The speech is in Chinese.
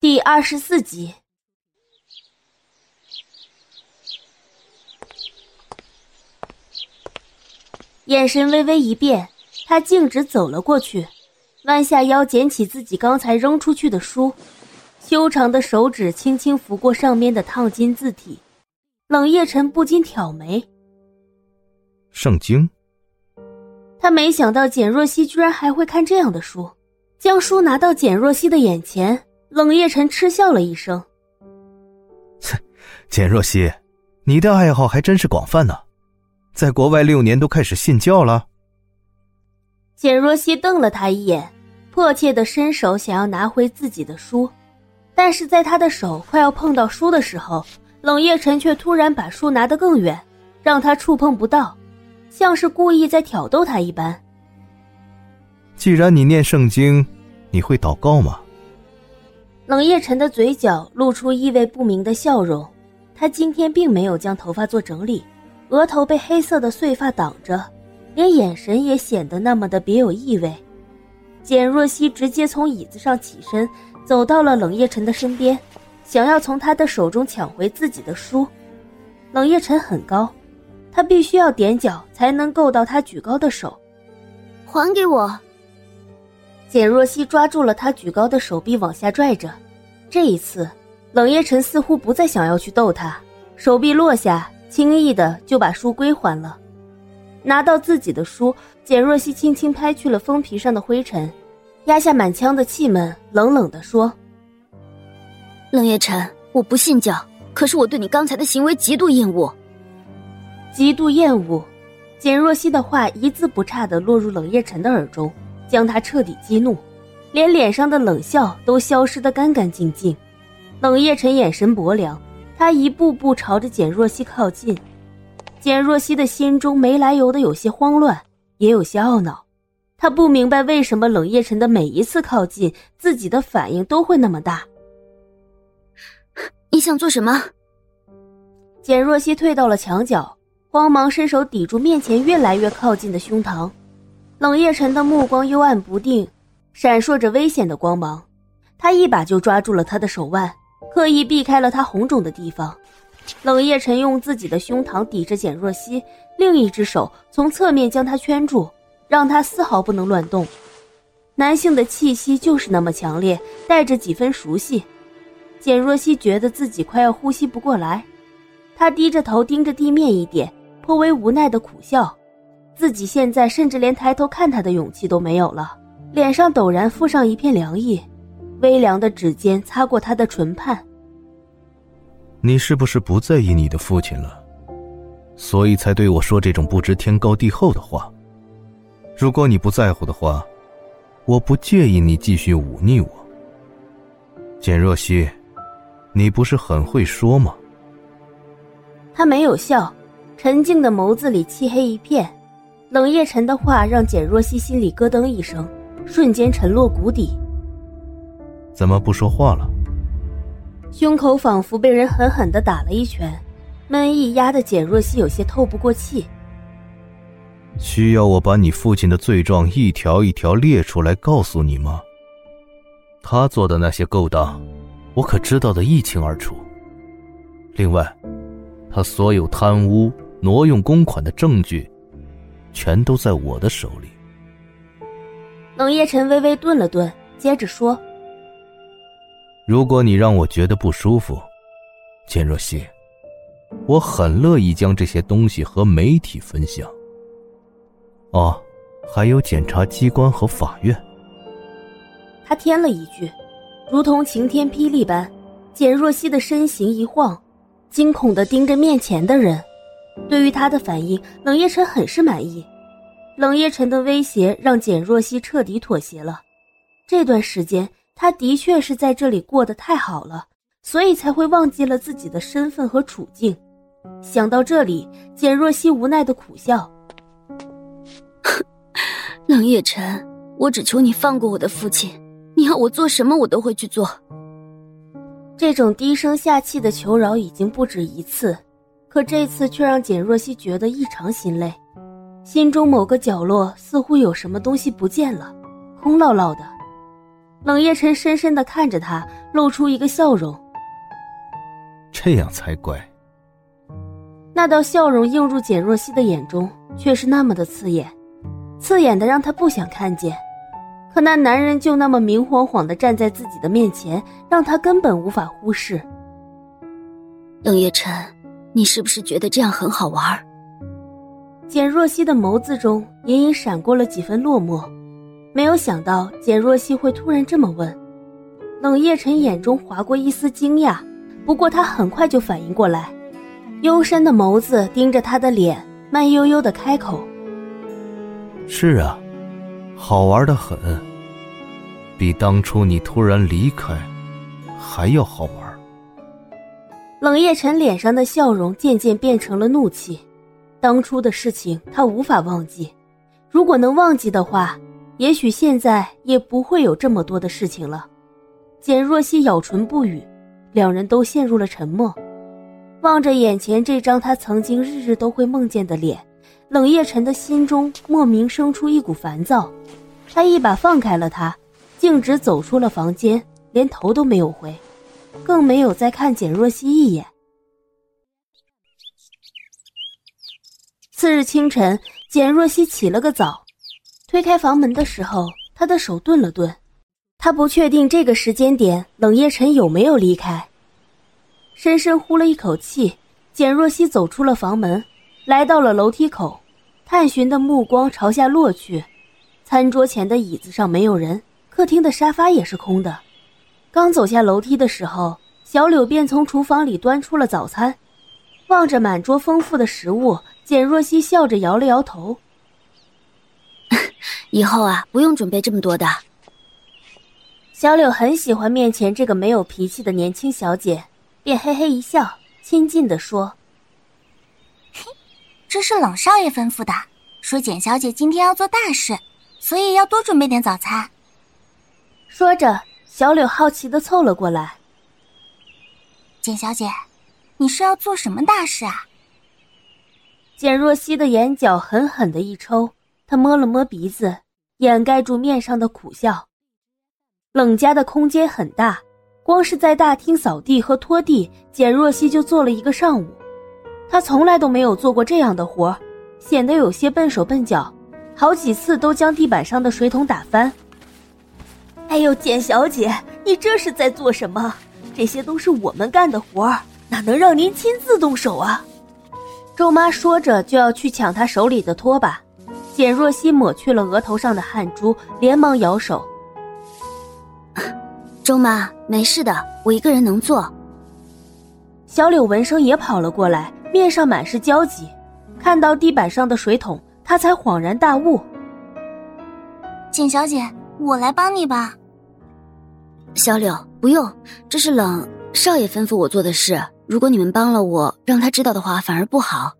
第二十四集，眼神微微一变，他径直走了过去，弯下腰捡起自己刚才扔出去的书，修长的手指轻轻拂过上面的烫金字体，冷夜晨不禁挑眉。圣经，他没想到简若曦居然还会看这样的书，将书拿到简若曦的眼前。冷夜晨嗤笑了一声：“ 切，简若曦，你的爱好还真是广泛呢，在国外六年都开始信教了。”简若曦瞪了他一眼，迫切的伸手想要拿回自己的书，但是在他的手快要碰到书的时候，冷夜晨却突然把书拿得更远，让他触碰不到，像是故意在挑逗他一般。既然你念圣经，你会祷告吗？冷夜晨的嘴角露出意味不明的笑容，他今天并没有将头发做整理，额头被黑色的碎发挡着，连眼神也显得那么的别有意味。简若曦直接从椅子上起身，走到了冷夜晨的身边，想要从他的手中抢回自己的书。冷夜晨很高，他必须要踮脚才能够到他举高的手，还给我。简若曦抓住了他举高的手臂，往下拽着。这一次，冷夜晨似乎不再想要去逗他，手臂落下，轻易的就把书归还了。拿到自己的书，简若曦轻轻拍去了封皮上的灰尘，压下满腔的气闷，冷冷的说：“冷夜晨，我不信教，可是我对你刚才的行为极度厌恶。”极度厌恶。简若曦的话一字不差的落入冷夜晨的耳中。将他彻底激怒，连脸上的冷笑都消失得干干净净。冷夜辰眼神薄凉，他一步步朝着简若曦靠近。简若曦的心中没来由的有些慌乱，也有些懊恼。他不明白为什么冷夜辰的每一次靠近自己的反应都会那么大。你想做什么？简若曦退到了墙角，慌忙伸手抵住面前越来越靠近的胸膛。冷夜晨的目光幽暗不定，闪烁着危险的光芒。他一把就抓住了他的手腕，刻意避开了他红肿的地方。冷夜晨用自己的胸膛抵着简若曦，另一只手从侧面将她圈住，让她丝毫不能乱动。男性的气息就是那么强烈，带着几分熟悉。简若曦觉得自己快要呼吸不过来，她低着头盯着地面一点，颇为无奈的苦笑。自己现在甚至连抬头看他的勇气都没有了，脸上陡然附上一片凉意，微凉的指尖擦过他的唇畔。你是不是不在意你的父亲了，所以才对我说这种不知天高地厚的话？如果你不在乎的话，我不介意你继续忤逆我。简若曦，你不是很会说吗？他没有笑，沉静的眸子里漆黑一片。冷夜晨的话让简若曦心里咯噔一声，瞬间沉落谷底。怎么不说话了？胸口仿佛被人狠狠的打了一拳，闷意压得简若曦有些透不过气。需要我把你父亲的罪状一条一条列出来告诉你吗？他做的那些勾当，我可知道的一清二楚。另外，他所有贪污、挪用公款的证据。全都在我的手里。冷夜晨微微顿了顿，接着说：“如果你让我觉得不舒服，简若曦，我很乐意将这些东西和媒体分享。哦，还有检察机关和法院。”他添了一句，如同晴天霹雳般，简若曦的身形一晃，惊恐的盯着面前的人。对于他的反应，冷夜晨很是满意。冷夜晨的威胁让简若曦彻底妥协了。这段时间，他的确是在这里过得太好了，所以才会忘记了自己的身份和处境。想到这里，简若曦无奈的苦笑：“ 冷夜晨，我只求你放过我的父亲，你要我做什么，我都会去做。”这种低声下气的求饶已经不止一次。可这次却让简若曦觉得异常心累，心中某个角落似乎有什么东西不见了，空落落的。冷夜晨深深的看着他，露出一个笑容。这样才怪。那道笑容映入简若曦的眼中，却是那么的刺眼，刺眼的让她不想看见。可那男人就那么明晃晃的站在自己的面前，让她根本无法忽视。冷夜晨，你是不是觉得这样很好玩？简若曦的眸子中隐隐闪过了几分落寞，没有想到简若曦会突然这么问。冷夜晨眼中划过一丝惊讶，不过他很快就反应过来。幽深的眸子盯着他的脸，慢悠悠的开口：“是啊，好玩的很，比当初你突然离开还要好玩。”冷夜晨脸上的笑容渐渐变成了怒气。当初的事情他无法忘记，如果能忘记的话，也许现在也不会有这么多的事情了。简若曦咬唇不语，两人都陷入了沉默。望着眼前这张他曾经日日都会梦见的脸，冷夜晨的心中莫名生出一股烦躁。他一把放开了他，径直走出了房间，连头都没有回，更没有再看简若曦一眼。次日清晨，简若曦起了个早，推开房门的时候，她的手顿了顿，她不确定这个时间点冷夜晨有没有离开。深深呼了一口气，简若曦走出了房门，来到了楼梯口，探寻的目光朝下落去。餐桌前的椅子上没有人，客厅的沙发也是空的。刚走下楼梯的时候，小柳便从厨房里端出了早餐。望着满桌丰富的食物，简若曦笑着摇了摇头：“ 以后啊，不用准备这么多的。”小柳很喜欢面前这个没有脾气的年轻小姐。便嘿嘿一笑，亲近的说：“嘿，这是冷少爷吩咐的，说简小姐今天要做大事，所以要多准备点早餐。”说着，小柳好奇的凑了过来：“简小姐，你是要做什么大事啊？”简若曦的眼角狠狠的一抽，她摸了摸鼻子，掩盖住面上的苦笑。冷家的空间很大。光是在大厅扫地和拖地，简若曦就做了一个上午。她从来都没有做过这样的活显得有些笨手笨脚，好几次都将地板上的水桶打翻。哎呦，简小姐，你这是在做什么？这些都是我们干的活哪能让您亲自动手啊？周妈说着就要去抢她手里的拖把，简若曦抹去了额头上的汗珠，连忙摇手。周妈，没事的，我一个人能做。小柳闻声也跑了过来，面上满是焦急。看到地板上的水桶，他才恍然大悟。简小姐，我来帮你吧。小柳，不用，这是冷少爷吩咐我做的事。如果你们帮了我，让他知道的话，反而不好。